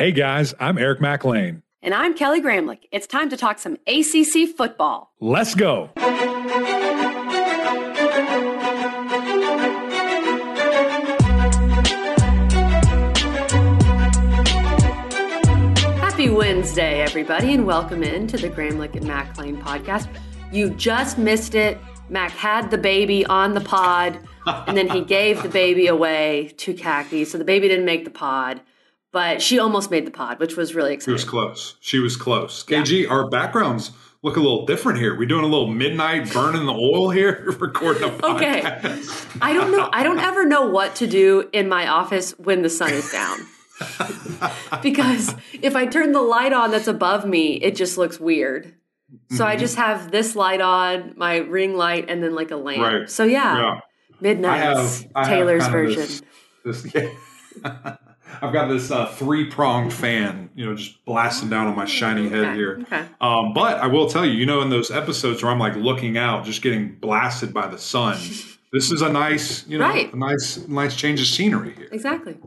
Hey guys, I'm Eric Mac Lain. And I'm Kelly Gramlich. It's time to talk some ACC football. Let's go. Happy Wednesday, everybody, and welcome in to the Gramlich and Mac Lain podcast. You just missed it. Mac had the baby on the pod, and then he gave the baby away to Khaki, so the baby didn't make the pod but she almost made the pod, which was really exciting. She was close. She was close. KG, yeah. our backgrounds look a little different here. We're doing a little midnight burning the oil here, recording a podcast. Okay. I don't know. I don't ever know what to do in my office when the sun is down. because if I turn the light on that's above me, it just looks weird. So mm-hmm. I just have this light on, my ring light, and then like a lamp. Right. So yeah, yeah. midnight Taylor's version. This, this, yeah. I've got this uh, three pronged fan, you know, just blasting down on my shiny head okay, here. Okay. Um, but I will tell you, you know, in those episodes where I'm like looking out, just getting blasted by the sun, this is a nice, you know, right. a nice, nice change of scenery here. Exactly.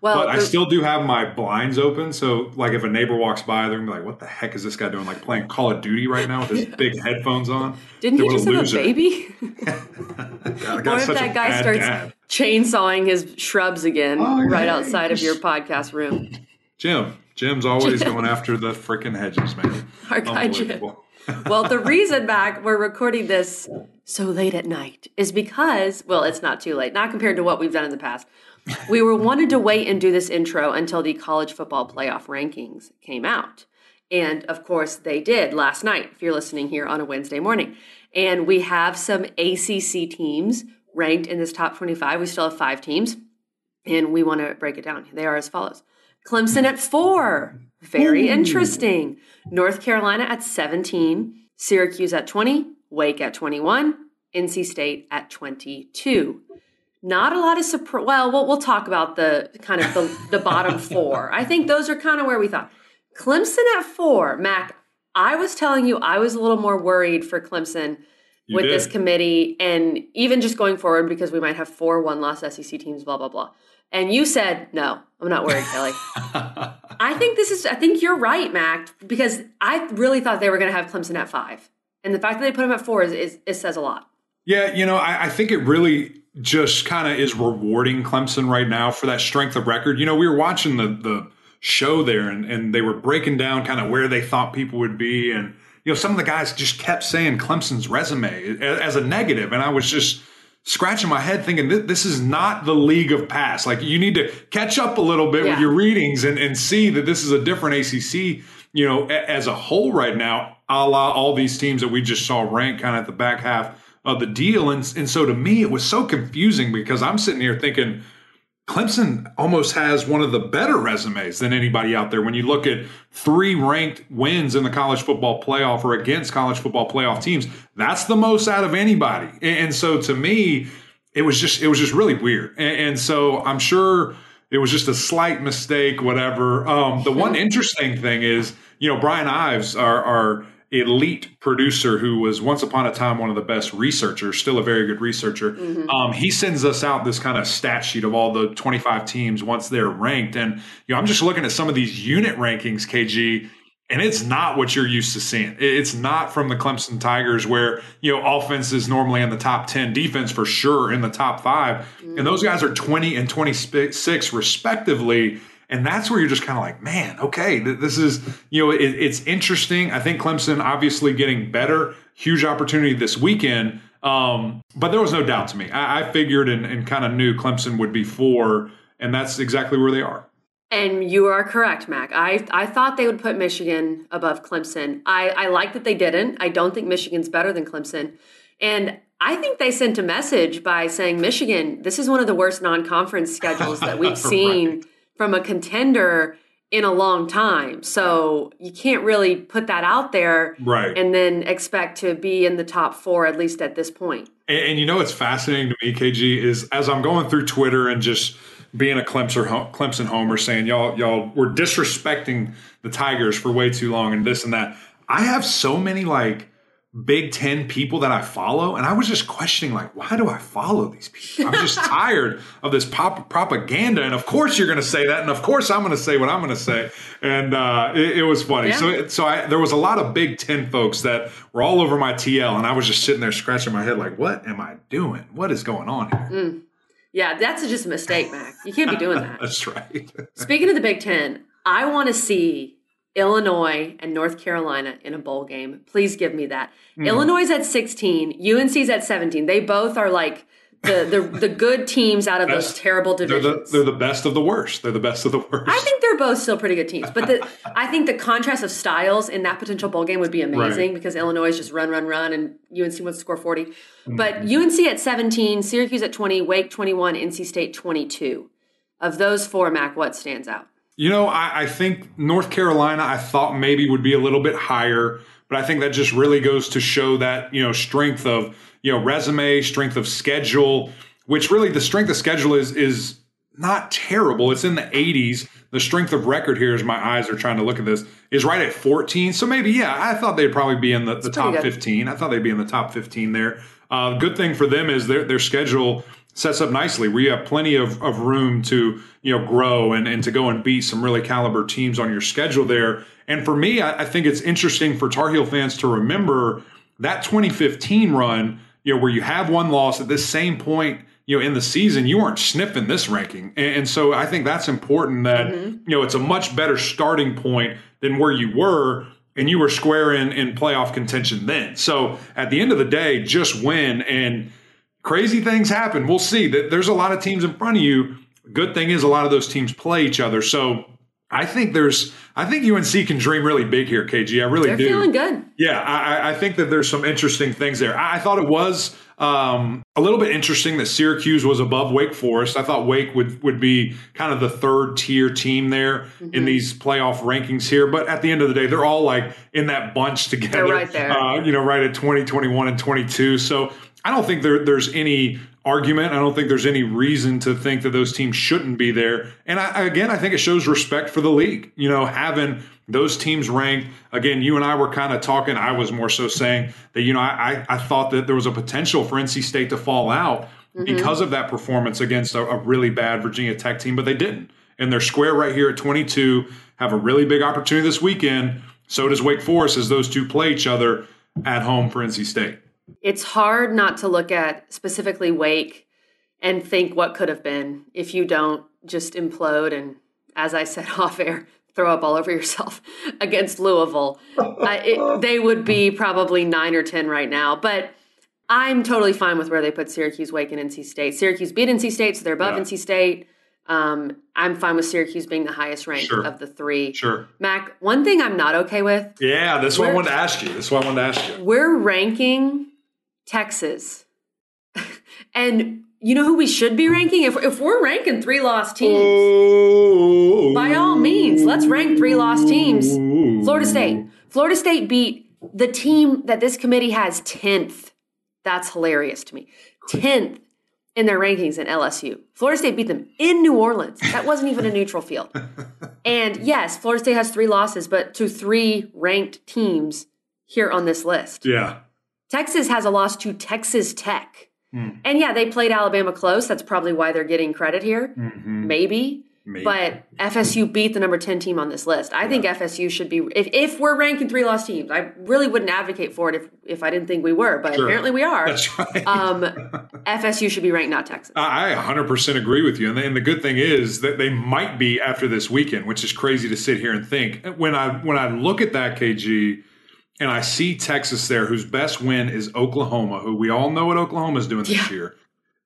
Well, but I still do have my blinds open, so like if a neighbor walks by, they're gonna be like, "What the heck is this guy doing? Like playing Call of Duty right now with his big headphones on?" Didn't he just have a baby? God, what if that guy starts dad. chainsawing his shrubs again oh, right yeah. outside of your podcast room? Jim, Jim's always Jim. going after the freaking hedges, man. Our guy Jim. Well, the reason back we're recording this so late at night is because, well, it's not too late, not compared to what we've done in the past we were wanted to wait and do this intro until the college football playoff rankings came out. And of course, they did last night, if you're listening here on a Wednesday morning. And we have some ACC teams ranked in this top 25. We still have five teams, and we want to break it down. They are as follows Clemson at four. Very interesting. North Carolina at 17. Syracuse at 20. Wake at 21. NC State at 22 not a lot of surprise. Well, well, we'll talk about the kind of the, the bottom four. I think those are kind of where we thought. Clemson at four. Mac, I was telling you I was a little more worried for Clemson you with did. this committee and even just going forward because we might have four one loss SEC teams, blah, blah, blah. And you said, no, I'm not worried, Kelly. I think this is, I think you're right, Mac, because I really thought they were going to have Clemson at five. And the fact that they put them at four is, is, it says a lot. Yeah, you know, I, I think it really just kind of is rewarding Clemson right now for that strength of record. You know, we were watching the the show there and, and they were breaking down kind of where they thought people would be and you know some of the guys just kept saying Clemson's resume as a negative and I was just scratching my head thinking this is not the league of past like you need to catch up a little bit yeah. with your readings and, and see that this is a different ACC you know as a whole right now a la all these teams that we just saw rank kind of at the back half of the deal. And, and so to me, it was so confusing because I'm sitting here thinking Clemson almost has one of the better resumes than anybody out there. When you look at three ranked wins in the college football playoff or against college football playoff teams, that's the most out of anybody. And, so to me, it was just it was just really weird. And, so I'm sure it was just a slight mistake, whatever. Um, the one interesting thing is, you know, Brian Ives, our, our elite producer who was once upon a time one of the best researchers, still a very good researcher. Mm-hmm. Um, he sends us out this kind of stat sheet of all the 25 teams once they're ranked. And, you know, I'm just looking at some of these unit rankings, KG, and it's not what you're used to seeing. It's not from the Clemson Tigers where, you know, offense is normally in the top 10, defense for sure in the top 5 mm-hmm. And those guys are 20 and 26 respectively and that's where you're just kind of like, man, okay, this is, you know, it, it's interesting. I think Clemson obviously getting better, huge opportunity this weekend. Um, but there was no doubt to me. I, I figured and, and kind of knew Clemson would be four, and that's exactly where they are. And you are correct, Mac. I, I thought they would put Michigan above Clemson. I, I like that they didn't. I don't think Michigan's better than Clemson. And I think they sent a message by saying, Michigan, this is one of the worst non conference schedules that we've seen right from a contender in a long time. So you can't really put that out there right. and then expect to be in the top four, at least at this point. And, and you know what's fascinating to me, KG, is as I'm going through Twitter and just being a Clemson, Clemson homer saying, y'all, y'all were disrespecting the Tigers for way too long and this and that. I have so many like Big Ten people that I follow, and I was just questioning, like, why do I follow these people? I'm just tired of this pop- propaganda. And of course, you're going to say that, and of course, I'm going to say what I'm going to say. And uh, it, it, was funny. Yeah. So, so I, there was a lot of Big Ten folks that were all over my TL, and I was just sitting there scratching my head, like, what am I doing? What is going on here? Mm. Yeah, that's just a mistake, Mac. You can't be doing that. that's right. Speaking of the Big Ten, I want to see Illinois and North Carolina in a bowl game. Please give me that. Mm. Illinois is at 16, UNC's at 17. They both are like the the, the good teams out of best. those terrible divisions. They're the, they're the, best of the worst. They're the best of the worst. I think they're both still pretty good teams, but the, I think the contrast of styles in that potential bowl game would be amazing right. because Illinois is just run, run, run, and UNC wants to score 40. Mm. But UNC at 17, Syracuse at 20, Wake 21, NC State 22. Of those four, Mac, what stands out? You know, I, I, think North Carolina, I thought maybe would be a little bit higher, but I think that just really goes to show that, you know, strength of, you know, resume, strength of schedule, which really the strength of schedule is, is not terrible. It's in the 80s. The strength of record here, as my eyes are trying to look at this, is right at 14. So maybe, yeah, I thought they'd probably be in the, the top good. 15. I thought they'd be in the top 15 there. Uh, good thing for them is their, their schedule sets up nicely. Where you have plenty of, of room to you know grow and, and to go and beat some really caliber teams on your schedule there. And for me I, I, think it's interesting for tar heel fans to remember that 2015 run you know where you have one loss at this same point you know in the season you weren't sniffing this ranking. And, and so i think that's important that mm-hmm. you know it's a much better starting point than where you were and you were square in in playoff contention then. So at the end of the day just win and crazy things happen. We'll see. That there's a lot of teams in front of you. Good thing is a lot of those teams play each other. So I think there's I think UNC can dream really big here, KG. I really They're do. Feeling good. Yeah, I, I, think that there's some interesting things there. I, I thought it was um, a little bit interesting that Syracuse was above Wake Forest. I thought Wake would would be kind of the third tier team there mm-hmm. in these playoff rankings here. But at the end of the day, they're all like in that bunch together. They're right there. Uh, you know, right at 20, 21, and 22. So I don't think there, there's any argument. I don't think there's any reason to think that those teams shouldn't be there. And I, again, I think it shows respect for the league. You know, having those teams ranked. Again, you and I were kind of talking. I was more so saying that you know I I thought that there was a potential for NC State to fall out mm-hmm. because of that performance against a, a really bad Virginia Tech team, but they didn't. And they're square right here at 22. Have a really big opportunity this weekend. So does Wake Forest as those two play each other at home for NC State it's hard not to look at specifically Wake and think what could have been if you don't just implode and, as I said off air, throw up all over yourself against Louisville. uh, it, they would be probably nine or 10 right now. But I'm totally fine with where they put Syracuse, Wake, and NC State. Syracuse beat NC State, so they're above yeah. NC State. Um, I'm fine with Syracuse being the highest ranked sure. of the three. Sure. Mac, one thing I'm not okay with. Yeah, that's what I wanted to ask you. That's what I wanted to ask you. We're ranking Texas. and you know who we should be ranking? If, if we're ranking three lost teams, oh, by all means, let's rank three lost teams. Florida State. Florida State beat the team that this committee has 10th. That's hilarious to me. 10th in their rankings in LSU. Florida State beat them in New Orleans. That wasn't even a neutral field. And yes, Florida State has three losses, but to three ranked teams here on this list. Yeah. Texas has a loss to Texas Tech. Mm. And yeah, they played Alabama close. That's probably why they're getting credit here. Mm-hmm. Maybe. Maybe. But FSU beat the number 10 team on this list. I yeah. think FSU should be, if, if we're ranking three lost teams, I really wouldn't advocate for it if, if I didn't think we were, but sure. apparently we are. That's right. Um, FSU should be ranked, not Texas. I 100% agree with you. And the, and the good thing is that they might be after this weekend, which is crazy to sit here and think. When I, when I look at that, KG, and I see Texas there, whose best win is Oklahoma, who we all know what Oklahoma is doing this yeah. year.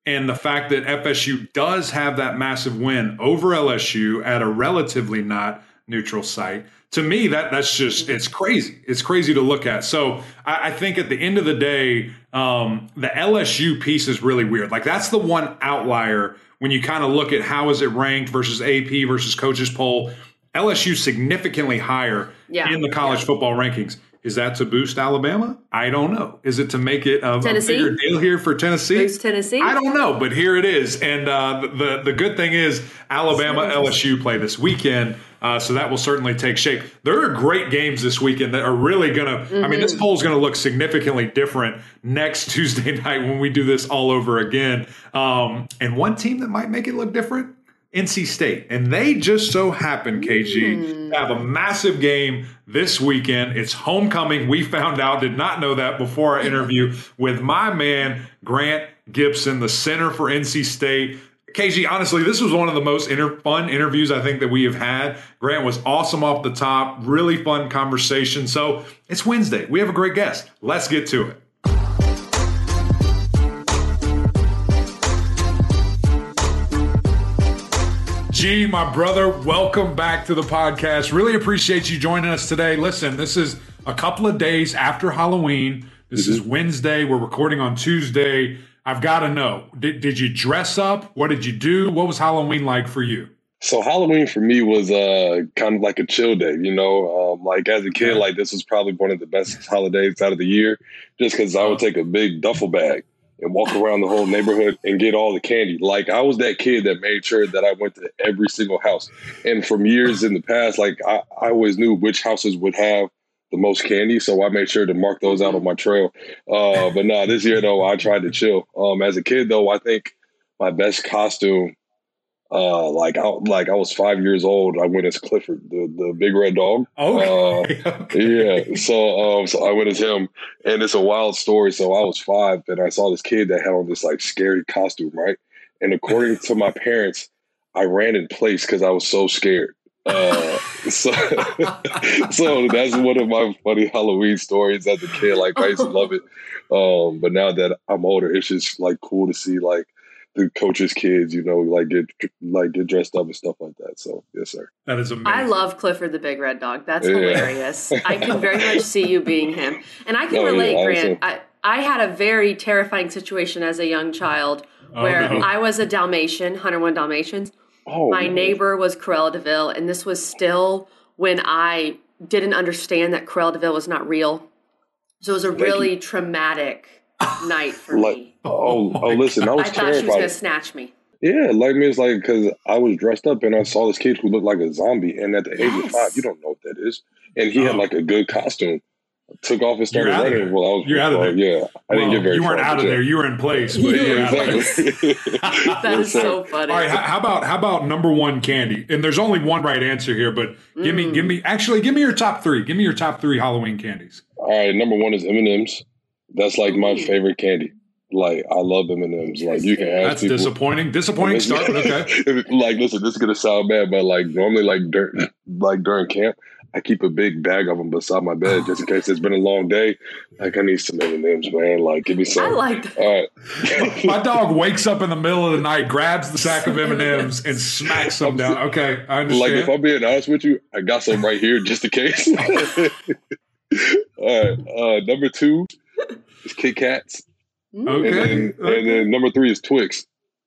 And the fact that FSU does have that massive win over LSU at a relatively not neutral site, to me, that that's just it's crazy. It's crazy to look at. So I, I think at the end of the day, um, the LSU piece is really weird. Like that's the one outlier when you kind of look at how is it ranked versus AP versus coaches poll. LSU significantly higher Yeah. in the college Yeah. football rankings. Is that to boost Alabama? I don't know. Is it to make it a, a bigger deal here for Tennessee? Boost Tennessee? I don't know, but here it is. And uh, the the good thing is Alabama LSU play this weekend, uh, so that will certainly take shape. There are great games this weekend that are really gonna. I mean, this Mm-hmm. poll is gonna look significantly different next Tuesday night when we do this all over again. Um, and one team that might make it look different. NC State, and they just so happen, KG, to have a massive game this weekend. It's homecoming. We found out, did not know that before our interview with my man Grant Gibson, the center for NC State. KG, honestly, this was one of the most inter- fun interviews I think that we have had. Grant was awesome off the top, really fun conversation. So it's Wednesday. We have a great guest. Let's get to it. G, my brother, welcome back to the podcast. Really appreciate you joining us today. Listen, this is a couple of days after Halloween. This is Wednesday. We're recording on Tuesday. I've got to know did, did you dress up? What did you do? What was Halloween like for you? So Halloween for me was uh kind of like a chill day, you know. Um, like as a kid, like this was probably one of the best holidays out of the year, just because I would take a big duffel bag and walk around the whole neighborhood and get all the candy. Like I was that kid that made sure that I went to every single house. And from years in the past, like I, I always knew which houses would have the most candy, so I made sure to mark those out on my trail. Uh, but no, this year though, I tried to chill. Um, as a kid though, I think my best costume uh like I like I was five years old. I went as Clifford, the, the big red dog. Okay. Yeah. So um so I went as him and it's a wild story. So I was five and I saw this kid that had on this like scary costume, right? And according to my parents, I ran in place because I was so scared. Uh so so that's one of my funny Halloween stories as a kid. Like I used to love it. Um but now that I'm older, it's just like cool to see like the coaches' kids, you know, like get like get dressed up and stuff like that. So yes, sir. that is amazing. I love Clifford the Big Red Dog. That's Yeah. hilarious. I can very much see you being him. And I can Oh, yeah, relate, awesome. Grant. I, I had a very terrifying situation as a young child Oh, where no. I was a Dalmatian, 101 Dalmatians. Oh, My man. neighbor was Cruella de Vil, and this was still when I didn't understand that Cruella de Vil was not real. So it was a really traumatic night for Like, me. oh, oh, oh, oh my oh, listen, I I was thought she was gonna snatch me. Yeah, like me, it's like because I was dressed up and I saw this kid who looked like a zombie, and at the age of five, you don't know what that is, and he had Oh. like a good costume. Took off and started You're out of running. Well, I was You're out of there. Yeah, I didn't get very you weren't out of there. You were in place. But You yeah, were out of there. exactly. That Yes, is sir. so funny. All right, how, how about how about number one candy? And there's only one right answer here, but give me give mm. me actually give me your top three. Give me your top three Halloween candies. All right, number one is M and M's. That's like my favorite candy. Like I love M and M's. Like you can ask That's people. disappointing. Disappointing start, okay. like, listen, this is gonna sound bad, but like normally, like during like during camp, I keep a big bag of them beside my bed just in case it's been a long day. Like I need some M and M's, man. Like give me some. I like that. All right. My dog wakes up in the middle of the night, grabs the sack of M and M's, and smacks them down. Okay, I understand. like if I'm being honest with you, I got some right here just in case. All right. Uh, number two is Kit Kats, Mm. Okay. and, then, okay. and then number three is Twix.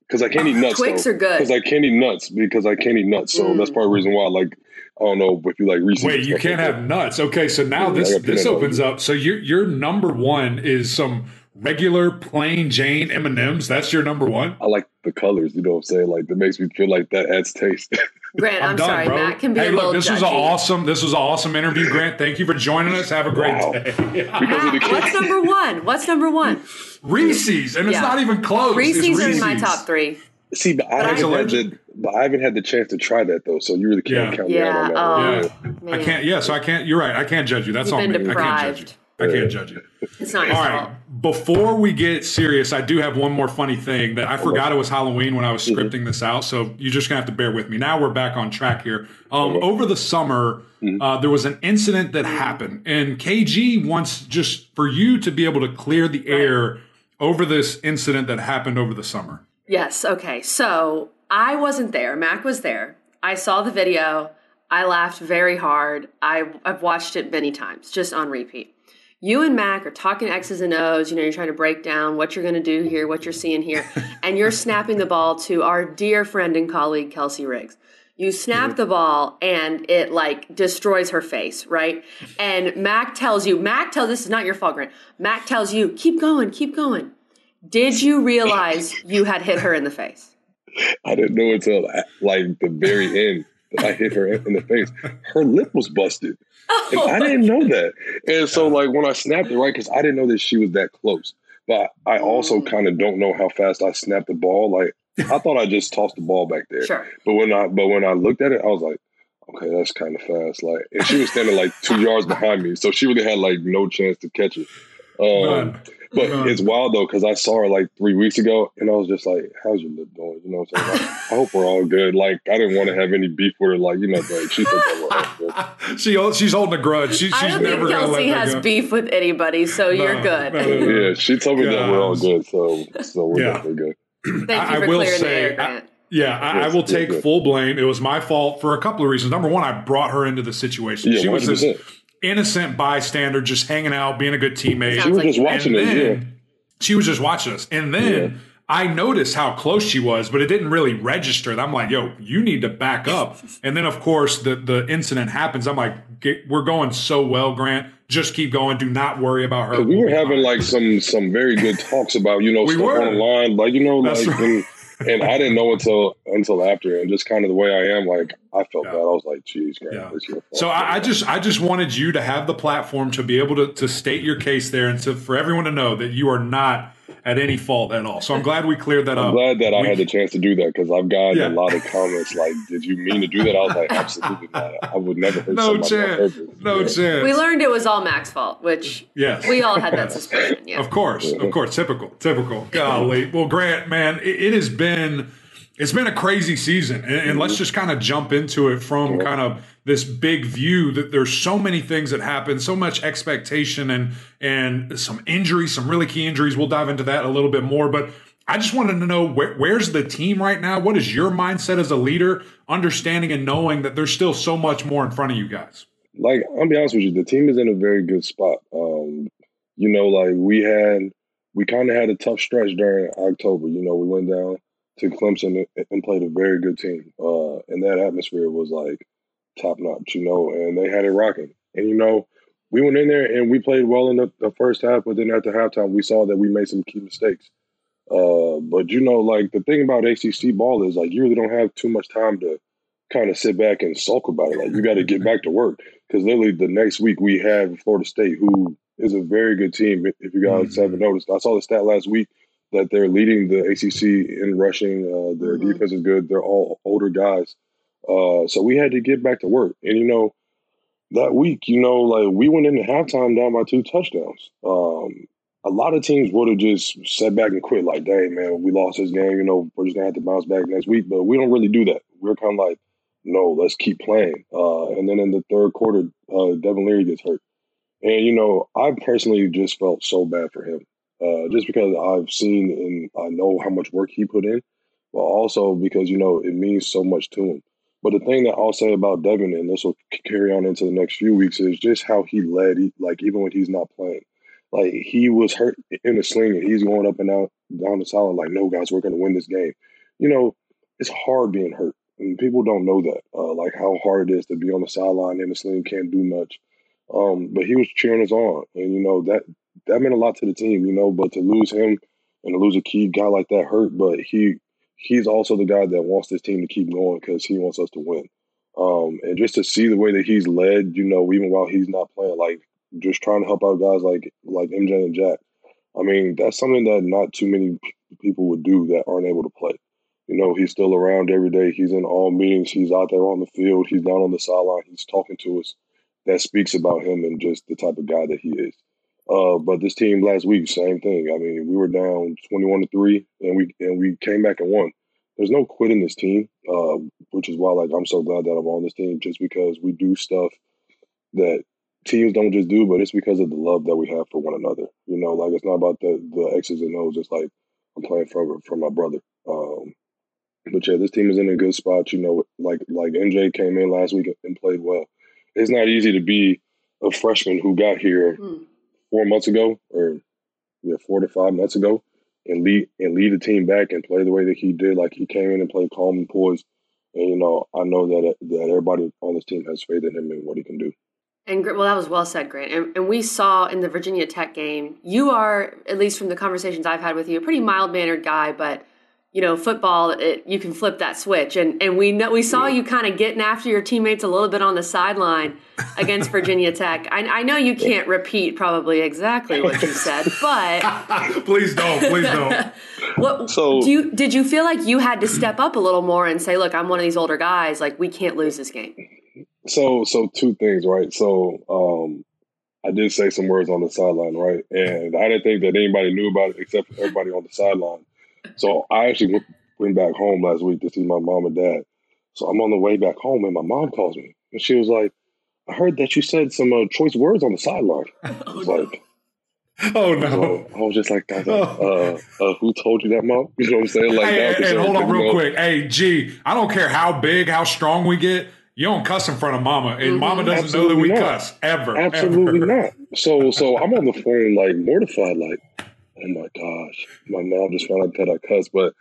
Because I can't eat nuts. Twix though. are good. Because I can't eat nuts because I can't eat nuts. So Mm. that's part of the reason why. Like I don't know if you like Reese's. Wait, you can't like have nuts. Okay, so now Yeah, this this opens up. So your your number one is some regular plain Jane M and M's. That's your number one. I like the colors. You know what I'm saying? Like that makes me feel like that adds taste. Grant, I'm, done, sorry. bro. Matt can be hey, a look, little this was an awesome. This was an awesome interview, Grant. Thank you for joining us. Have a great Wow. day. because of the Matt, what's number one? What's number one? Reese's, and it's not even close. It's Reese's are in my top three. See, but I, But haven't had the, but I haven't had the chance to try that though. So you really can't Yeah. count me out on that. Yeah, oh. Yeah. I can't. Yeah, so I can't. You're right. I can't judge you. That's You've on been me. I can't judge you. Deprived. I can't judge you. It's not your All fault. Before we get serious, I do have one more funny thing that I forgot it was Halloween when I was scripting this out. So you're just gonna have to bear with me. Now we're back on track here. Um, over the summer, uh, there was an incident that happened, and KG wants just for you to be able to clear the air over this incident that happened over the summer. Yes. Okay. So I wasn't there. Mac was there. I saw the video. I laughed very hard. I, I've watched it many times, just on repeat. You and Mac are talking X's and O's. You know, you're trying to break down what you're going to do here, what you're seeing here, and you're snapping the ball to our dear friend and colleague, Kelsey Riggs. You snap the ball and it like destroys her face, right? And Mac tells you, Mac tells this is not your fault, Grant. Mac tells you, keep going, keep going. Did you realize you had hit her in the face? I didn't know until like the very end that I hit her in the face. Her lip was busted. And I didn't know that. And so like when I snapped it right, because I didn't know that she was that close. But I also mm. kind of don't know how fast I snapped the ball. Like I thought I just tossed the ball back there. Sure. But when I but when I looked at it, I was like, okay, that's kind of fast. Like, and she was standing like two yards behind me, so she really had like no chance to catch it. Um, but it's wild though because I saw her like three weeks ago, and I was just like, "How's your lip doing?" You know, what I'm saying? Like, I hope we're all good. Like, I didn't want to have any beef with her. Like, you know, like she thinks we're good. she she's holding a grudge. She, she's I don't never think Kelsey has go. beef with anybody, so no, you're good. No, no, yeah, she told me that we're all good, so so we're yeah. definitely good. Thank you I, for I will clearing say, the air, Grant. Yeah, I, I will take yes, yes. full blame. It was my fault for a couple of reasons. Number one, I brought her into the situation. Yeah, she was 100%. this innocent bystander, just hanging out, being a good teammate. She was just watching And it. Yeah. She was just watching us. And then Yeah. I noticed how close she was, but it didn't really register. And I'm like, yo, you need to back up. And then, of course, the, the incident happens. I'm like, "Get- we're going so well, Grant. Just keep going. Do not worry about her. Because we were having like some some very good talks about you know We stuff were. on the line, like you know, That's like right. And, I didn't know until until after, and just kind of the way I am, like I felt Yeah. that I was like, "Geez, Grant, Yeah. fault." So I, I just I just wanted you to have the platform to be able to, to state your case there and to, for everyone to know that you are not at any fault at all. So I'm glad we cleared that up. I'm glad that I had the chance to do that because I've gotten Yeah. a lot of comments like, "Did you mean to do that?" I was like, "Absolutely not. I would never hurt No chance. purpose." No Yeah. chance. We learned it was all Mac's fault, which Yes. we all had that suspicion. Yeah. Of course, of course, typical, typical. Golly, well, Grant, man, it, it has been it's been a crazy season, and, and let's just kind of jump into it from kind of this big view that there's so many things that happen, so much expectation, and and some injuries, some really key injuries. We'll dive into that a little bit more, but. I just wanted to know where, where's the team right now? What is your mindset as a leader, understanding and knowing that there's still so much more in front of you guys? like I'll be honest with you, the team is in a very good spot. Um, you know, like we had, we kind of had a tough stretch during October. You know, we went down to Clemson and, played a very good team, uh, and that atmosphere was like top notch. You know, and they had it rocking. And you know, we went in there and we played well in the, the first half, but then at the halftime, we saw that we made some key mistakes. Uh, but you know, like the thing about ACC ball is like you really don't have too much time to kind of sit back and sulk about it. Like you got to get back to work because literally the next week we have Florida State, who is a very good team. If you guys Mhm. haven't noticed, I saw the stat last week that they're leading the ACC in rushing. Uh, their Mhm. defense is good. They're all older guys, uh, so we had to get back to work. And you know, that week, you know, like we went into halftime down by two touchdowns. Um, a lot of teams would have just sat back and quit, like, "Dang, man, we lost this game. You know, we're just gonna have to bounce back next week." But we don't really do that. We're kind of like, "No, let's keep playing." Uh, and then in the third quarter, uh, Devin Leary gets hurt, and you know, I personally just felt so bad for him, uh, just because I've seen and I know how much work he put in, but also because you know it means so much to him. But the thing that I'll say about Devin, and this will carry on into the next few weeks, is just how he led, like even when he's not playing. Like he was hurt in a sling and he's going up and out down the sideline like, no, guys, we're going to win this game. You know, it's hard being hurt, and people don't know that. Uh, like how hard it is to be on the sideline in a sling, can't do much. Um, but he was cheering us on, and you know that that meant a lot to the team. You know, but to lose him and to lose a key guy like that hurt, but he he's also the guy that wants this team to keep going because he wants us to win. Um, and just to see the way that he's led, you know, even while he's not playing, like just trying to help out guys like like MJ and Jack. I mean, that's something that not too many people would do that aren't able to play. You know, he's still around every day. He's in all meetings. He's out there on the field. He's down on the sideline. He's talking to us. That speaks about him and just the type of guy that he is. Uh, but this team last week, same thing. I mean, we were down twenty-one to three, and we and we came back and won. There's no quitting this team, uh, which is why like I'm so glad that I'm on this team, just because we do stuff that teams don't just do, but it's because of the love that we have for one another. You know, like it's not about the the X's and O's. It's like I'm playing for for my brother. Um, but yeah, this team is in a good spot. You know, like like MJ came in last week and played well. It's not easy to be a freshman who got here Hmm. Four months ago, or yeah, four to five months ago, and lead and lead the team back and play the way that he did. Like he came in and played calm and poised. And you know, I know that that everybody on this team has faith in him and what he can do. And well, that was well said, Grant. And, and, we saw in the Virginia Tech game, you are, at least from the conversations I've had with you, a pretty mild mannered guy, but you know, football, it, you can flip that switch. And and we know we saw you kind of getting after your teammates a little bit on the sideline against Virginia Tech. I, I, know you can't repeat probably exactly what you said, but please don't, please don't. what so, do you did you feel like you had to step up a little more and say, look, I'm one of these older guys, like we can't lose this game. So so two things, right? So um I did say some words on the sideline, right? And I didn't think that anybody knew about it except for everybody on the sideline. So I actually went, went back home last week to see my mom and dad. So I'm on the way back home, and my mom calls me, and she was like, "I heard that you said some uh, choice words on the sideline." I was like, "Oh no!" So I was just like, was like uh, uh, "Who told you that, mom?" You know what I'm saying? Like, hey, hey, hold on, real know. quick. Hey, G, I don't care how big, how strong we get. You don't cuss in front of mama, and mm-hmm. mama doesn't Absolutely know that we not. cuss ever. Absolutely ever. not. So, so I'm on the phone like mortified, like oh my gosh, my mom just found out that I cuss. But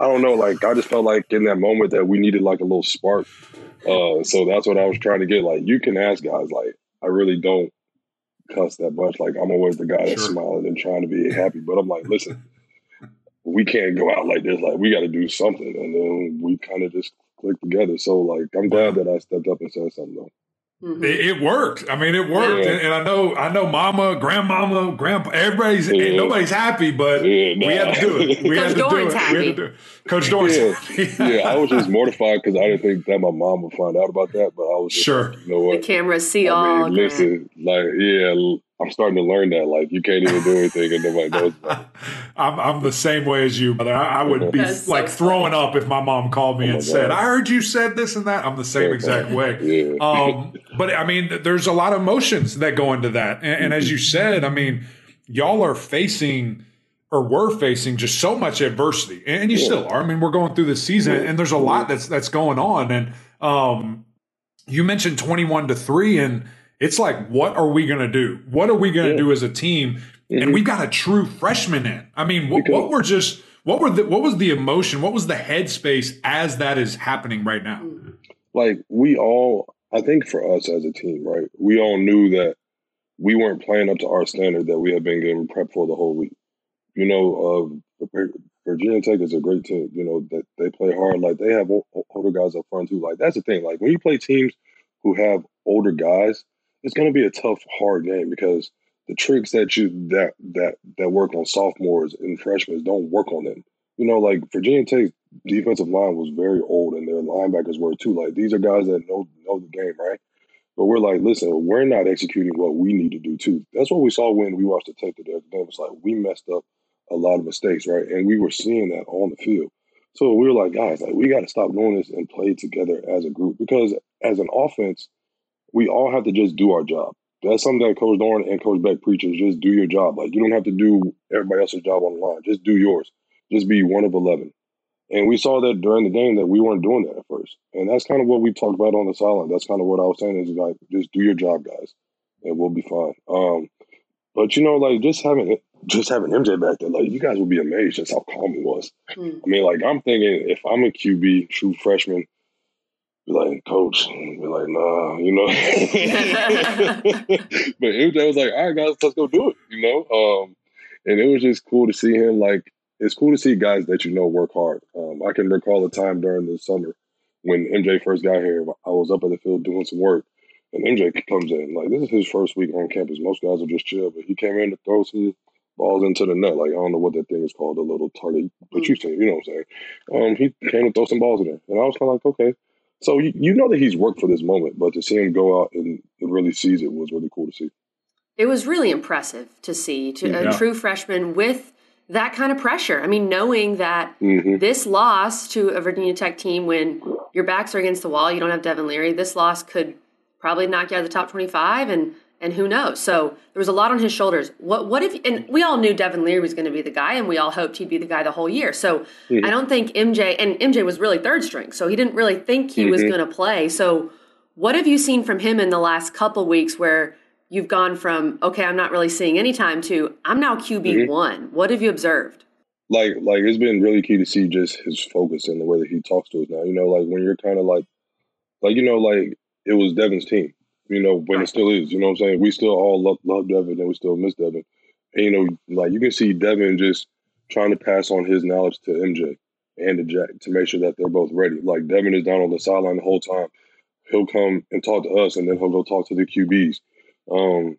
I don't know, like I just felt like in that moment that we needed like a little spark. Uh, so that's what I was trying to get. Like you can ask guys, like I really don't cuss that much. Like I'm always the guy that's sure. smiling and trying to be happy. But I'm like, listen, we can't go out like this. Like we got to do something. And then we kind of just clicked together. So like I'm glad that I stepped up and said something though. Mm-hmm. It, it, worked. I mean, it worked, yeah. and, and, I know, I know, Mama, Grandmama, Grandpa, everybody's yeah. nobody's happy, but yeah, nah. we had to do it. We Coach had to Doeren's do it. Happy. Do it. Coach Doeren's yeah. happy. yeah, I was just mortified because I didn't think that my mom would find out about that, but I was just, sure. you know what? The cameras see I all. Mean, listen, like, yeah, I'm starting to learn that. Like, you can't even do anything and nobody knows. I'm, I'm the same way as you, brother. I, I would be That's like so throwing up if my mom called me oh and said, "I heard you said this and that." I'm the same exact way. Yeah. Um, but I mean, there's a lot of emotions that go into that, and, and as you said, I mean, y'all are facing or were facing just so much adversity, and you yeah. still are. I mean, we're going through this season, and there's a lot that's that's going on. And um, you mentioned 21 to three, and it's like, what are we going to do? What are we going to yeah. do as a team? Mm-hmm. And we've got a true freshman in. I mean, what, what were just what were the, what was the emotion? What was the headspace as that is happening right now? Like we all, I think for us as a team, right? We all knew that we weren't playing up to our standard that we had been getting prep for the whole week. You know, uh, Virginia Tech is a great team. You know that they play hard. Like they have older guys up front too. Like that's the thing. Like when you play teams who have older guys, it's going to be a tough, hard game because the tricks that you that that that work on sophomores and freshmen don't work on them. You know, like Virginia Tech's defensive line was very old, and their linebackers were too. Like these are guys that know know the game, right? But we're like, listen, we're not executing what we need to do too. That's what we saw when we watched the tape today. It was like we messed up a lot of mistakes, right? And we were seeing that on the field. So we were like, guys, like we got to stop doing this and play together as a group because as an offense, we all have to just do our job. That's something that Coach Doeren and Coach Beck preaches. Just do your job. Like you don't have to do everybody else's job on the line. Just do yours. Just be one of eleven. And we saw that during the game that we weren't doing that at first. And that's kind of what we talked about on the sideline. That's kind of what I was saying is like, just do your job, guys, and we'll be fine. Um, but you know, like just having it, just having MJ back there, like you guys will be amazed just how calm he was. Mm. I mean, like I'm thinking if I'm a QB, true freshman, be like, coach, be like, nah, you know. but MJ was like, all right, guys, let's go do it, you know. Um, and it was just cool to see him. Like, it's cool to see guys that you know work hard. Um, I can recall a time during the summer when MJ first got here. I was up in the field doing some work, and MJ comes in. Like, this is his first week on campus. Most guys are just chill, but he came in to throw some balls into the net. Like I don't know what that thing is called, a little target, but you see, you know what I'm saying. Um, he came to throw some balls in there, and I was kind of like, okay, so you, you know that he's worked for this moment, but to see him go out and, really seize it was really cool to see. It was really impressive to see to yeah. a true freshman with that kind of pressure. I mean, knowing that mm-hmm. this loss to a Virginia Tech team when your backs are against the wall, you don't have Devin Leary, this loss could probably knock you out of the top 25 and and who knows? So there was a lot on his shoulders. What what if and we all knew Devin Leary was going to be the guy, and we all hoped he'd be the guy the whole year. So mm-hmm. I don't think MJ and MJ was really third string, so he didn't really think he mm-hmm. was going to play. So what have you seen from him in the last couple weeks where you've gone from okay, I'm not really seeing any time to I'm now QB mm-hmm. one? What have you observed? like like it's been really key to see just his focus and the way that he talks to us now. You know, like when you're kind of like like you know like it was Devin's team. You know when it still is. You know what I'm saying? We still all love, love Devin and we still miss Devin. And you know like you can see Devin just trying to pass on his knowledge to MJ and to Jack to make sure that they're both ready. Like Devin is down on the sideline the whole time. He'll come and talk to us, and then he'll go talk to the QBs. Um,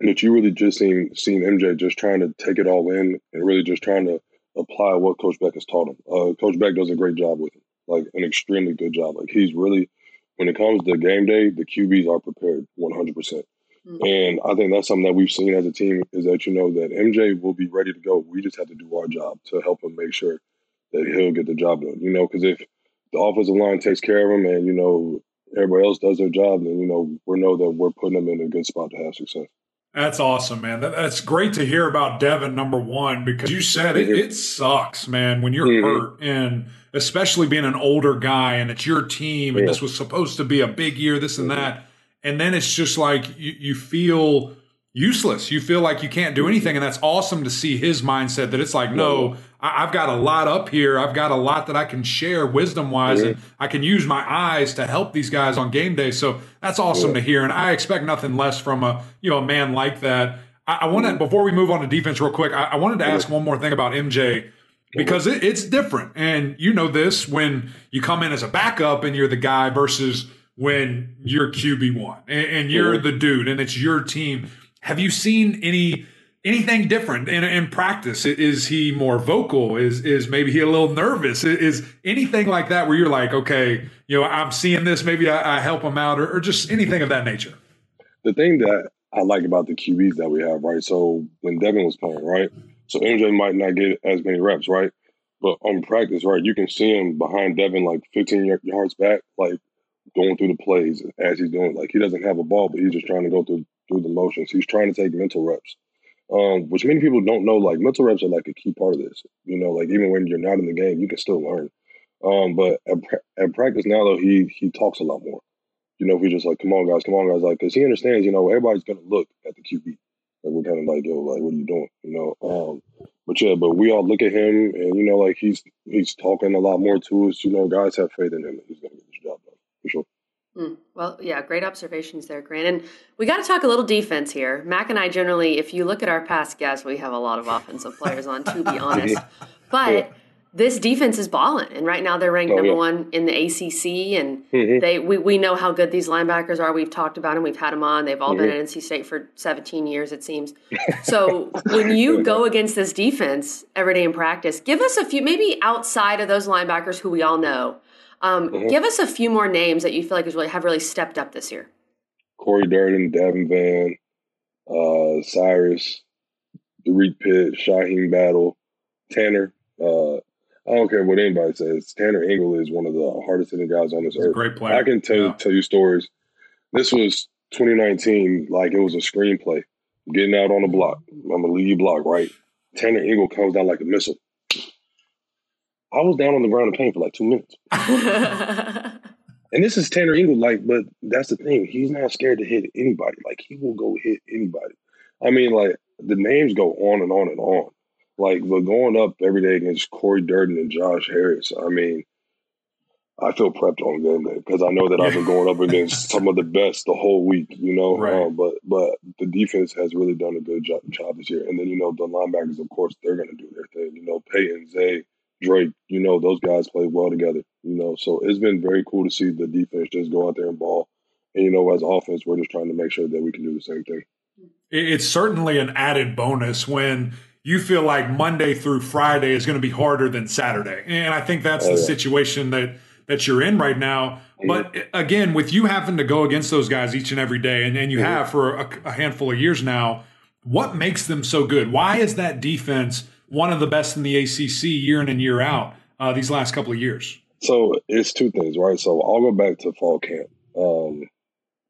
but you really just seen seen MJ just trying to take it all in and really just trying to apply what Coach Beck has taught him. Uh, Coach Beck does a great job with him, like an extremely good job. Like he's really, when it comes to game day, the QBs are prepared 100. percent mm-hmm. And I think that's something that we've seen as a team is that you know that MJ will be ready to go. We just have to do our job to help him make sure that he'll get the job done. You know, because if the offensive line takes care of him and you know everybody else does their job, then you know we know that we're putting them in a good spot to have success. That's awesome, man. That, that's great to hear about Devin, number one, because you said it, it sucks, man, when you're mm-hmm. hurt and especially being an older guy and it's your team and yeah. this was supposed to be a big year, this and mm-hmm. that. And then it's just like you, you feel useless. You feel like you can't do mm-hmm. anything. And that's awesome to see his mindset that it's like, no, I, have got a lot up here. I've got a lot that I can share wisdom wise, and I can use my eyes to help these guys on game day. So that's awesome yeah. to hear. And I expect nothing less from a you know a man like that. I, I want to before we move on to defense real quick. I, I wanted to ask one more thing about MJ because it, it's different, and you know this when you come in as a backup and you're the guy versus when you're QB one and, and you're the dude and it's your team. Have you seen any? anything different in, in practice? Is he more vocal? Is is maybe he a little nervous? Is anything like that where you're like, okay, you know, I'm seeing this, maybe I, I help him out, or, or, just anything of that nature? The thing that I like about the QBs that we have, right? So when Devin was playing, right? So MJ might not get as many reps, right? But on practice, right, you can see him behind Devin like 15 yards back, like going through the plays as he's doing. Like he doesn't have a ball, but he's just trying to go through through the motions. He's trying to take mental reps um, which many people don't know. Like mental reps are like a key part of this. You know, like even when you're not in the game, you can still learn. Um, but at, at practice now, though, he he talks a lot more. You know, if he's just like, "Come on, guys, come on, guys," like, because he understands. You know, everybody's gonna look at the QB. Like we're kind of like, "Yo, like, what are you doing?" You know. Um, but yeah, but we all look at him, and you know, like he's he's talking a lot more to us. You know, guys have faith in him, he's gonna get this job done for sure. Mm, well, yeah, great observations there, Grant. And we got to talk a little defense here. Mac and I generally, if you look at our past guests, we have a lot of offensive players on, to be honest. But yeah. this defense is balling, and right now they're ranked oh, number yeah. one in the ACC. And mm-hmm. they we, we know how good these linebackers are. We've talked about them. We've had them on. They've all mm-hmm. been at NC State for 17 years, it seems. So when you go against this defense every day in practice, give us a few, maybe outside of those linebackers who we all know um, mm-hmm. Give us a few more names that you feel like really, have really stepped up this year. Cory Durden, Davin Vann, uh, Cyrus, Derek Pitt, Shyheim Battle, Tanner. Uh, I don't care what anybody says. Tanner Ingle is one of the hardest hitting guys on this He's earth. great player. I can tell yeah. tell you stories. This was 2019, like it was a screenplay. Getting out on the block. I'm gonna lead you block, right? Tanner Ingle comes down like a missile. I was down on the ground in pain for like two minutes. and this is Tanner Ingle, like, but that's the thing. He's not scared to hit anybody. Like, he will go hit anybody. I mean, like, the names go on and on and on. Like, but going up every day against Cory Durden and Josh Harris, I mean, I feel prepped on game day because I know that I've been going up against some of the best the whole week, you know. Right. Um, but but the defense has really done a good job, job this year, and then you know the linebackers, of course, they're going to do their thing. You know, Payton, Zay, Drake, you know, those guys play well together, you know. So it's been very cool to see the defense just go out there and ball. And, you know, as offense, we're just trying to make sure that we can do the same thing. It's certainly an added bonus when you feel like Monday through Friday is going to be harder than Saturday. And I think that's oh, the yeah. situation that that you're in right now. Mm-hmm. But again, with you having to go against those guys each and every day, and, and you mm-hmm. have for a, a handful of years now, what makes them so good? Why is that defense – one of the best in the ACC year in and year out uh, these last couple of years? So it's two things, right? So I'll go back to fall camp. Um,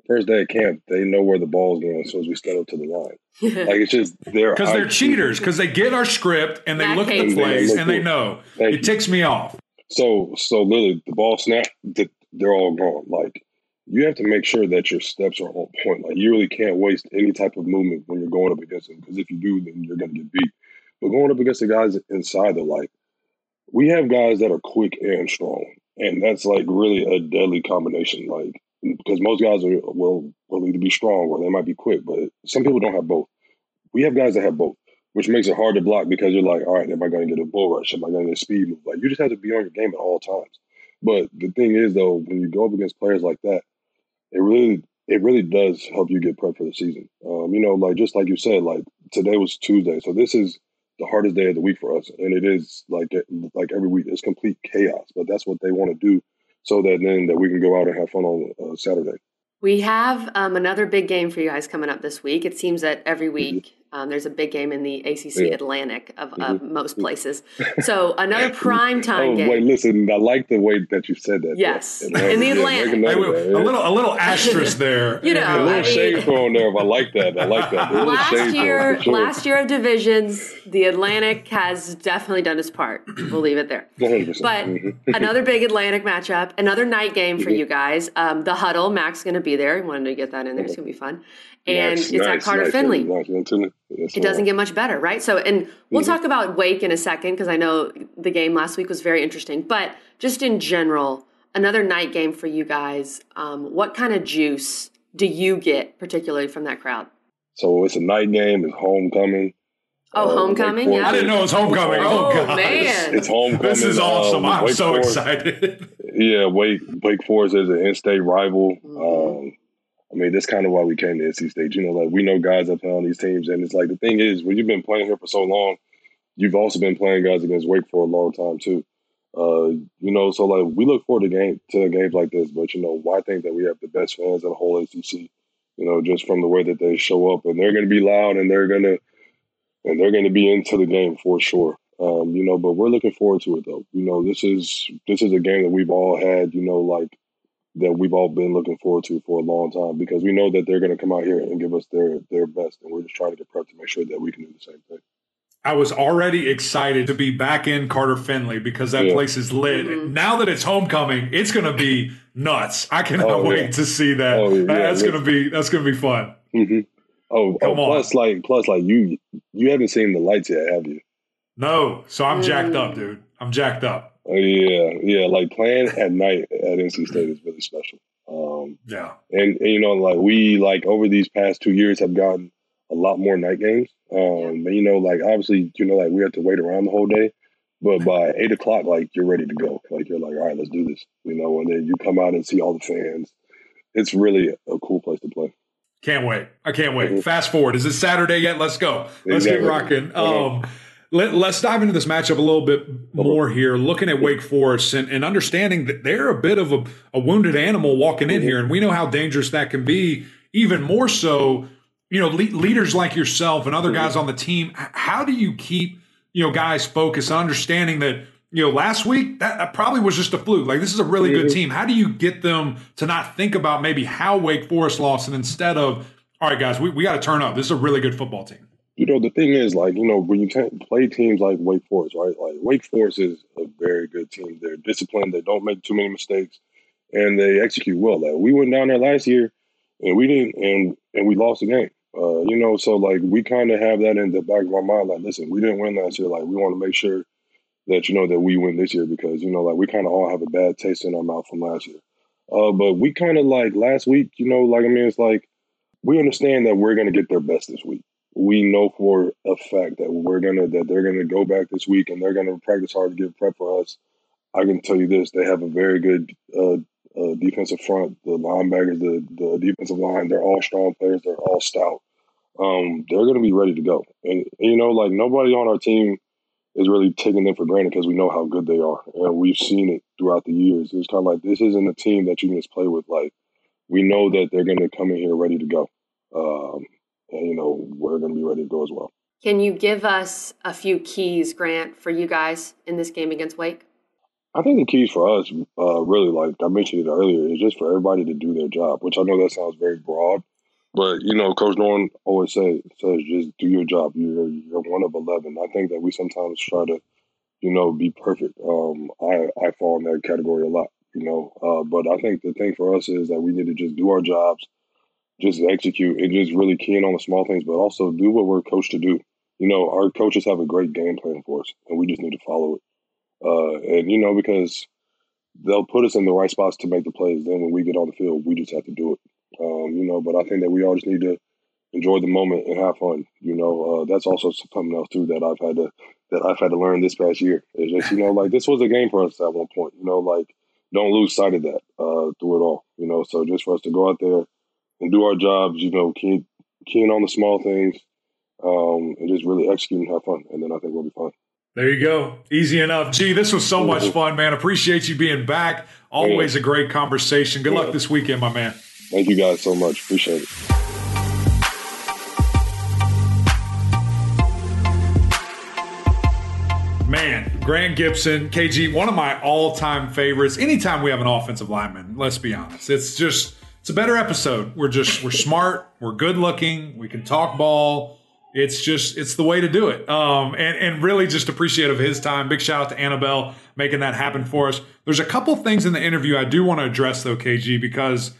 first day of camp, they know where the ball's going as soon as we step up to the line. like it's just they're because they're cheaters because they get our script and they look at the plays and they know Thank it you. ticks me off. So so literally the ball snap, they're all gone. Like you have to make sure that your steps are on point. Like you really can't waste any type of movement when you're going up against them because if you do, then you're going to get beat. But going up against the guys inside, they're like, we have guys that are quick and strong, and that's like really a deadly combination. Like because most guys are will will either be strong or they might be quick, but some people don't have both. We have guys that have both, which makes it hard to block because you're like, all right, am I going to get a bull rush? Am I going to get a speed move? Like you just have to be on your game at all times. But the thing is, though, when you go up against players like that, it really it really does help you get prepped for the season. Um, you know, like just like you said, like today was Tuesday, so this is the hardest day of the week for us, and it is like like every week it's complete chaos. But that's what they want to do, so that then that we can go out and have fun on uh, Saturday. We have um, another big game for you guys coming up this week. It seems that every mm-hmm. week um, there's a big game in the ACC yeah. Atlantic of, mm-hmm. most places. So another prime time oh, game. Wait, listen, I like the way that you said that. Yes, in the Atlantic. Yeah, a little, a little asterisk there. you know, a little I shade mean, thrown there. I like that. I like that. Last year, sure. last year of divisions, the Atlantic has definitely done its part. We'll leave it there. 100%. But mm-hmm. another big Atlantic matchup, another night game for mm-hmm. you guys. Um, the huddle, Mac's going to be there. I wanted to get that in there. It's going to be fun and nice, it's nice, at Carter nice, Finley. it doesn't get much better, right? So, and we'll mm-hmm. talk about Wake in a second because I know the game last week was very interesting. But just in general, another night game for you guys. Um, what kind of juice do you get, particularly from that crowd? So it's a night game. It's homecoming. Oh, uh, homecoming! Yeah. I didn't know it was homecoming. Oh, oh man, it's homecoming. This is awesome! Um, I'm Wake so Forest, excited. yeah, Wake Wake Forest is an in-state rival. Mm-hmm. Um, I mean, that's kind of why we came to NC State. You know, like we know guys that play on these teams, and it's like the thing is, when you've been playing here for so long, you've also been playing guys against Wake for a long time too. Uh, you know, so like we look forward to game to games like this, but you know, I think that we have the best fans in the whole ACC. You know, just from the way that they show up, and they're going to be loud, and they're going to and they're going to be into the game for sure. Um, you know, but we're looking forward to it though. You know, this is this is a game that we've all had. You know, like that we've all been looking forward to for a long time because we know that they're going to come out here and give us their their best, and we're just trying to get prepped to make sure that we can do the same thing. I was already excited to be back in Carter Finley because that yeah. place is lit. Mm-hmm. Now that it's homecoming, it's going to be nuts. I cannot oh, wait yeah. to see that. Oh, yeah, that's going to be that's going to be fun. Mm-hmm. Oh, oh plus like plus like you you haven't seen the lights yet, have you? No, so I'm mm. jacked up, dude. I'm jacked up. Oh, yeah, yeah. Like playing at night at NC State is really special. Um, yeah, and, and, you know, like we like over these past two years have gotten a lot more night games. Um, and you know, like obviously, you know, like we have to wait around the whole day, but by eight o'clock, like you're ready to go. Like you're like, all right, let's do this. You know, and then you come out and see all the fans. It's really a cool place to play. Can't wait. I can't wait. Mm-hmm. Fast forward. Is it Saturday yet? Let's go. Let's exactly. get rocking. Um, let, us dive into this matchup a little bit more here, looking at Wake Forest and, and understanding that they're a bit of a, a, wounded animal walking in here, and we know how dangerous that can be. Even more so, you know, le- leaders like yourself and other guys on the team. How do you keep you know guys focused, understanding that you know last week that, that probably was just a fluke. Like this is a really good team. How do you get them to not think about maybe how Wake Forest lost, and instead of all right, guys, we, we got to turn up. This is a really good football team you know, the thing is, like, you know, when you can't play teams like Wake Forest, right? Like, Wake Forest is a very good team. They're disciplined. They don't make too many mistakes, and they execute well. Like, we went down there last year, and we didn't, and and we lost the game. Uh, you know, so like we kind of have that in the back of our mind. Like, listen, we didn't win last year. Like, we want to make sure that you know that we win this year because you know, like we kind of all have a bad taste in our mouth from last year. Uh, but we kind of like last week, you know, like I mean, it's like we understand that we're going to get their best this week we know for a fact that we're gonna that they're gonna go back this week and they're gonna practice hard to get prep for us. I can tell you this: they have a very good uh, uh, defensive front. The linebackers, the the defensive line, they're all strong players. They're all stout. Um, they're gonna be ready to go. And, and you know, like nobody on our team is really taking them for granted because we know how good they are, and we've seen it throughout the years. It's kind of like this isn't a team that you can just play with. Like we know that they're gonna come in here ready to go. Um, and you know we're going to be ready to go as well. Can you give us a few keys, Grant, for you guys in this game against Wake? I think the keys for us, uh, really, like I mentioned it earlier, is just for everybody to do their job. Which I know that sounds very broad, but you know, Coach Doeren always say, says, "Just do your job. You're you're one of eleven. I think that we sometimes try to, you know, be perfect. Um, I I fall in that category a lot, you know. Uh, but I think the thing for us is that we need to just do our jobs, just execute and just really keen on the small things, but also do what we're coached to do. you know, our coaches have a great game plan for us, and we just need to follow it. Uh, and you know, because they'll put us in the right spots to make the plays. Then when we get on the field, we just have to do it. Um, you know, but I think that we all just need to enjoy the moment and have fun. You know, uh, that's also something else too that I've had to that I've had to learn this past year. Is just you know, like this was a game for us at one point. You know, like don't lose sight of that uh, through it all. You know, so just for us to go out there and do our jobs. You know, keen keying on the small things um, and just really execute and have fun. And then I think we'll be fine. There you go. Easy enough. Gee, this was so much fun, man. Appreciate you being back. Always a great conversation. Good luck this weekend, my man. Thank you guys so much. Appreciate it. Man, Grant Gibson, KG, one of my all-time favorites. Anytime we have an offensive lineman, let's be honest, it's just it's a better episode. We're just we're smart, we're good looking, we can talk ball. It's just it's the way to do it. Um, and and really just appreciative of his time. Big shout out to Annabelle making that happen for us. There's a couple things in the interview I do want to address though, KG, because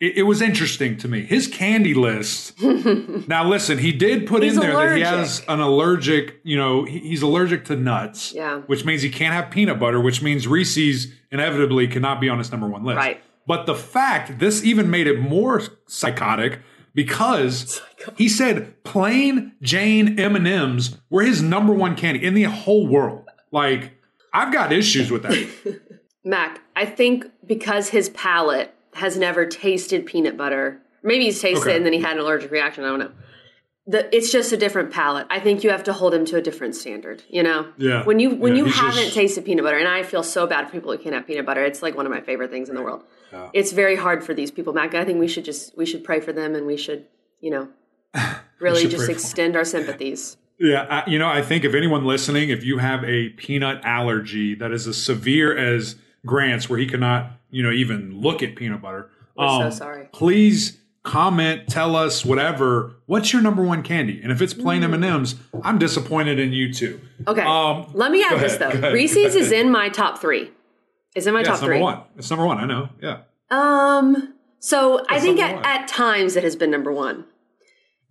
it, it was interesting to me. His candy list. now, listen, he did put He's in there that he has an allergic. You know, he- he's allergic to nuts. Yeah. Which means he can't have peanut butter. Which means Reese's inevitably cannot be on his number one list. Right. But the fact this even made it more psychotic because he said plain Jane M and M's were his number one candy in the whole world. Like I've got issues with that. Mac, I think because his palate has never tasted peanut butter, maybe he's tasted Okay. it and then he had an allergic reaction. I don't know. The, it's just a different palate. I think you have to hold him to a different standard. You know, Yeah. When you when Yeah, you haven't just- tasted peanut butter, and I feel so bad for people who can't have peanut butter. It's like one of my favorite things in the world. It's very hard for these people, Mac. I think we should just we should pray for them, and we should you know really just extend our sympathies. Yeah, I, you know, I think if anyone listening, if you have a peanut allergy that is as severe as Grant's, where he cannot, you know, even look at peanut butter, um, We're so sorry. Please comment, tell us whatever. What's your number one candy? And if it's plain M and M's, I'm disappointed in you too. Okay, Um, let me add go this ahead, though. ahead, Reese's is in my top three. Is in my Yeah, top it's number three. one. It's number one. I know. Yeah. Um. So I think at, at times it has been number one,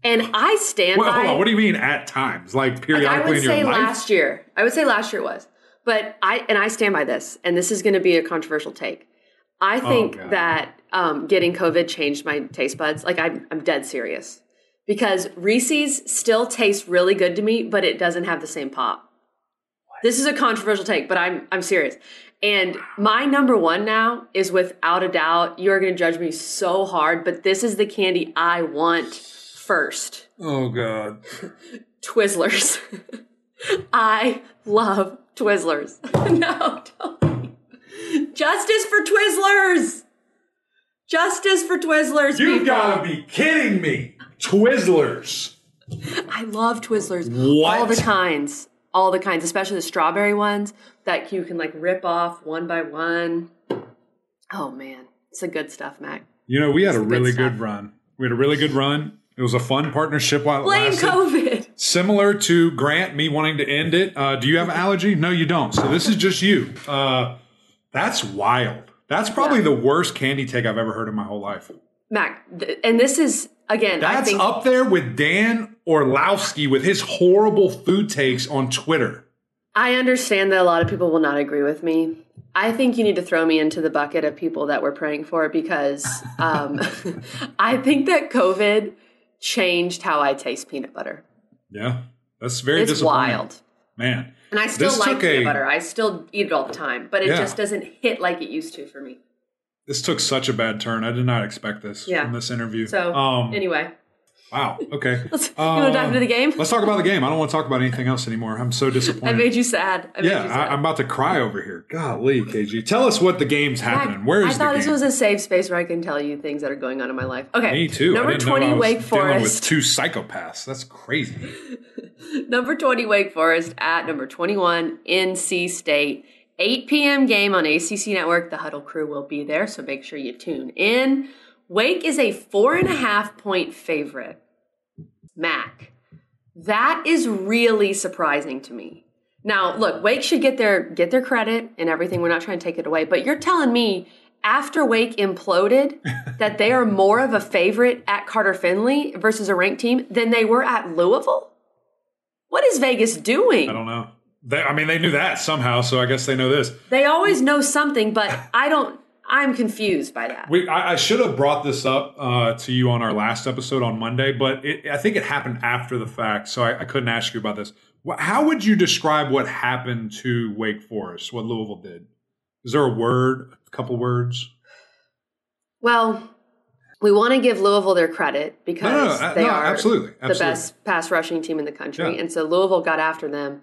and I stand Well, by. hold on. What do you mean at times? Like like, I periodically would in your life. say last year. I would say last year it was, but I and I stand by this. And this is going to be a controversial take. I think Oh, that um, getting COVID changed my taste buds. Like I'm, I'm dead serious because Reese's still tastes really good to me, but it doesn't have the same pop. This is a controversial take, but I'm I'm serious. And my number one now is without a doubt. You're going to judge me so hard, but this is the candy I want first. oh God. Twizzlers. I love Twizzlers. no, don't. Justice for Twizzlers. Justice for Twizzlers. You've people. got to be kidding me. Twizzlers. I love Twizzlers. What? All the kinds. All the kinds, especially the strawberry ones that you can like rip off one by one. Oh man, it's the good stuff, Mac. You know, we had a really stuff. good run. We had a really good run. It was a fun partnership while it Blame lasted. COVID. Similar to Grant, me wanting to end it. Uh, do you have an allergy? No, you don't. So this is just you. Uh, that's wild. That's probably Yeah. the worst candy take I've ever heard in my whole life. Mac, th- and this is again. I That's think up there with Dan Orlovsky with his horrible food takes on Twitter. I understand that a lot of people will not agree with me. I think you need to throw me into the bucket of people that we're praying for because um, I think that COVID changed how I taste peanut butter. Yeah, that's very It's wild. man. And I still This like peanut a- butter. I still eat it all the time, but it Yeah. just doesn't hit like it used to for me. This took such a bad turn. I did not expect this Yeah. from this interview. So um, anyway, wow. Okay. let's, you want to dive into the game? Let's talk about the game. I don't want to talk about anything else anymore. I'm so disappointed. I made you sad. I made yeah, you I, sad. I'm about to cry over here. Golly, KG. Tell us what the game's happening. Where is I thought this was a safe space where I can tell you things that are going on in my life. Okay, Me too. Number I twenty, I Wake dealing with two psychopaths. That's crazy. Number 20, Wake Forest at number 21, NC State. 8 p.m. game on ACC Network. The Huddle crew will be there, so make sure you tune in. Wake is a four and a half point favorite. Mac, that is really surprising to me. Now, look, Wake should get their get their credit and everything. We're not trying to take it away, but you're telling me after Wake imploded that they are more of a favorite at Carter Finley versus a ranked team than they were at Louisville? What is Vegas doing? I don't know. They, I mean, they knew that somehow, so I guess they know this. They always know something, but I don't. I'm confused by that. We, I, I should have brought this up uh, to you on our last episode on Monday, but it, I think it happened after the fact, so I, I couldn't ask you about this. How would you describe what happened to Wake Forest? What Louisville did? Is there a word, a couple words? Well, we want to give Louisville their credit because No, no, no, they no, are absolutely, the best pass rushing team in the country, Yeah. and so Louisville got after them.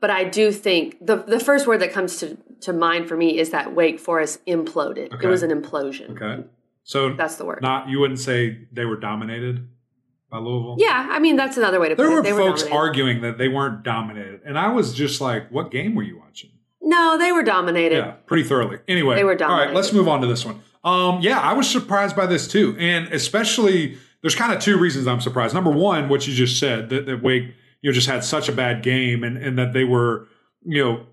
But I do think the the first word that comes to, to mind for me is that Wake Forest imploded. Okay. It was an implosion. Okay, so That's the word. not you wouldn't say they were dominated by Louisville. yeah, I mean that's another way to there put it. There were folks dominated. arguing that they weren't dominated, and I was just like, "What game were you watching?" No, they were dominated. Yeah, pretty thoroughly. Anyway, They were dominated. All right, let's move on to this one. Um, yeah, I was surprised by this too, and especially there's kind of two reasons I'm surprised. Number one, what you just said that, that Wake you know just had such a bad game, and and that they were you know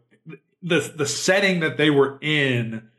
the the setting that they were in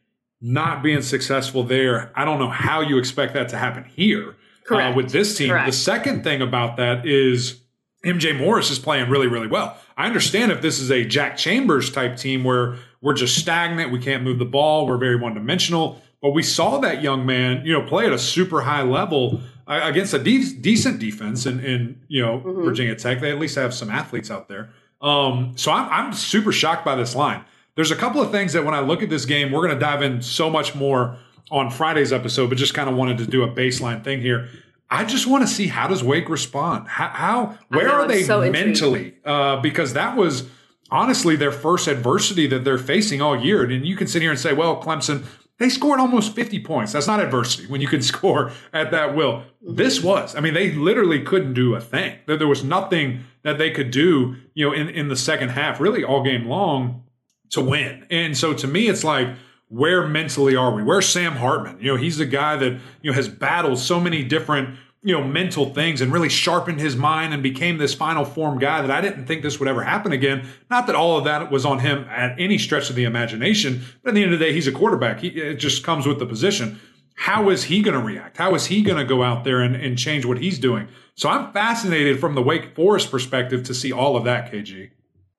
not being successful there. I don't know how you expect that to happen here uh, with this team. Correct. The second thing about that is MJ Morris is playing really, really well. I understand if this is a Jack Chambers type team where we're just stagnant, we can't move the ball, we're very one dimensional. But we saw that young man, you know, play at a super high level against a de- decent defense in, in you know Virginia Tech. They at least have some athletes out there. Um, so I'm, I'm super shocked by this line. There's a couple of things that when I look at this game, we're going to dive in so much more on Friday's episode, but just kind of wanted to do a baseline thing here. I just want to see how does Wake respond? How, how where know, are they so mentally? Uh, because that was honestly their first adversity that they're facing all year. And you can sit here and say, well, Clemson, they scored almost 50 points. That's not adversity when you can score at that will. This mhm. was. I mean, they literally couldn't do a thing. There there was nothing that they could do, you know, in, in the second half, really all game long to win. And so to me, it's like, where mentally are we? Where's Sam Hartman? You know, he's the guy that, you know, has battled so many different, you know, mental things and really sharpened his mind and became this final form guy that I didn't think this would ever happen again. Not that all of that was on him at any stretch of the imagination, but at the end of the day, he's a quarterback. He, it just comes with the position. How is he going to react? How is he going to go out there and, and change what he's doing? So I'm fascinated from the Wake Forest perspective to see all of that, KG.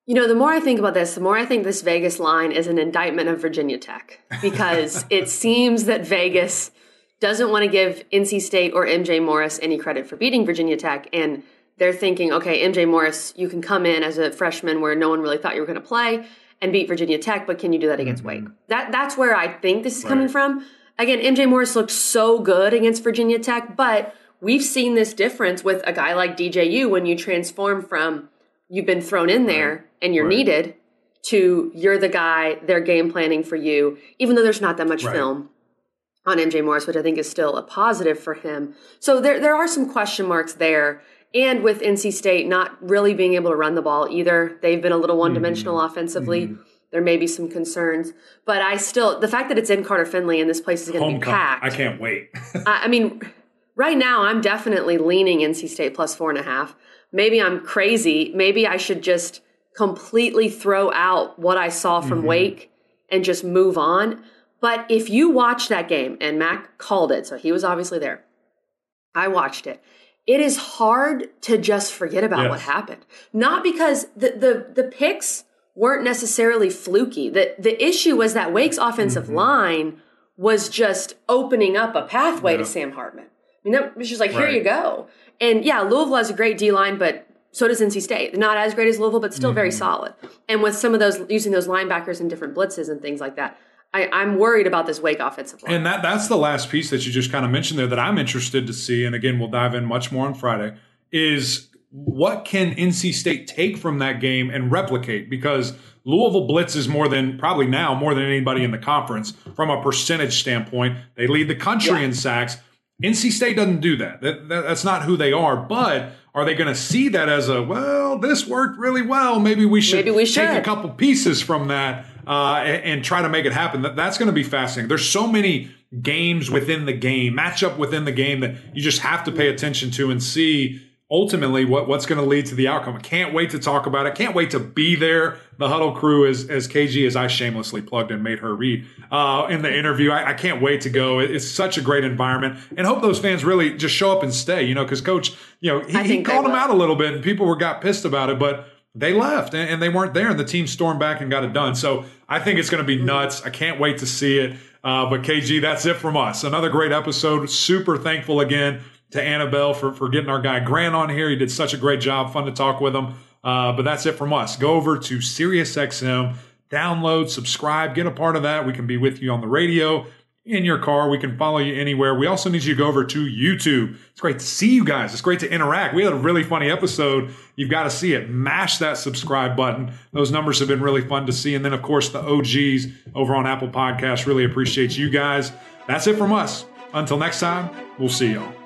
You know, the more I think about this, the more I think this Vegas line is an indictment of Virginia Tech because it seems that Vegas doesn't want to give NC State or MJ Morris any credit for beating Virginia Tech. And they're thinking, okay, MJ Morris, you can come in as a freshman where no one really thought you were going to play and beat Virginia Tech, but can you do that against mm-hmm. Wake? That That's where I think this is coming from. Again, MJ Morris looked so good against Virginia Tech, but we've seen this difference with a guy like DJU when you transform from you've been thrown in there and you're Right. needed to you're the guy they're game planning for you even though there's not that much Right. film on MJ Morris which I think is still a positive for him so there there are some question marks there and with NC State not really being able to run the ball either they've been a little one-dimensional Mm-hmm. offensively there may be some concerns but I still the fact that it's in Carter Finley and this place is going to be packed I can't wait. I I mean, right now I'm definitely leaning NC State plus four and a half. Maybe I'm crazy. Maybe I should just completely throw out what I saw from Mm-hmm. Wake and just move on. But if you watch that game, and Mac called it, so he was obviously there. I watched it. It is hard to just forget about Yes. what happened. Not because the, the the picks weren't necessarily fluky. The the issue was that Wake's offensive Mm-hmm. line was just opening up a pathway Yeah. to Sam Hartman. I mean, that was just like, here Right. you go. And yeah, Louisville has a great D line, but so does NC State. Not as great as Louisville, but still very Mm-hmm. solid. And with some of those using those linebackers in different blitzes and things like that, I, I'm worried about this Wake offensive line. And that that's the last piece that you just kind of mentioned there that I'm interested to see. And again, we'll dive in much more on Friday. Is what can NC State take from that game and replicate? Because Louisville blitzes more than probably now more than anybody in the conference from a percentage standpoint. They lead the country Yeah. in sacks. NC State doesn't do that. That, that. That's not who they are. But are they going to see that as a well? This worked really well. Maybe we should Maybe we take a couple pieces from that uh, and, and try to make it happen. That, that's going to be fascinating. There's so many games within the game, matchup within the game that you just have to pay attention to and see ultimately what, what's going to lead to the outcome. I can't wait to talk about it. Can't wait to be there. The huddle crew, is as KG, as I shamelessly plugged and made her read uh, in the interview. I, I, can't wait to go. It's such a great environment and hope those fans really just show up and stay, you know, because coach, you know, he, he called them out a little bit and people were got pissed about it, but they left and, and, they weren't there and the team stormed back and got it done. So I think it's going to be nuts. I can't wait to see it. Uh, but KG, that's it from us. Another great episode. Super thankful again to Annabelle for, for getting our guy Grant on here. He did such a great job. Fun to talk with him. Uh, but that's it from us. Go over to SiriusXM, download, subscribe, get a part of that. We can be with you on the radio, in your car. We can follow you anywhere. We also need you to go over to YouTube. It's great to see you guys. It's great to interact. We had a really funny episode. You've got to see it. Mash that subscribe button. Those numbers have been really fun to see. And then, of course, the OGs over on Apple Podcasts. Really appreciate you guys. That's it from us. Until next time, we'll see y'all.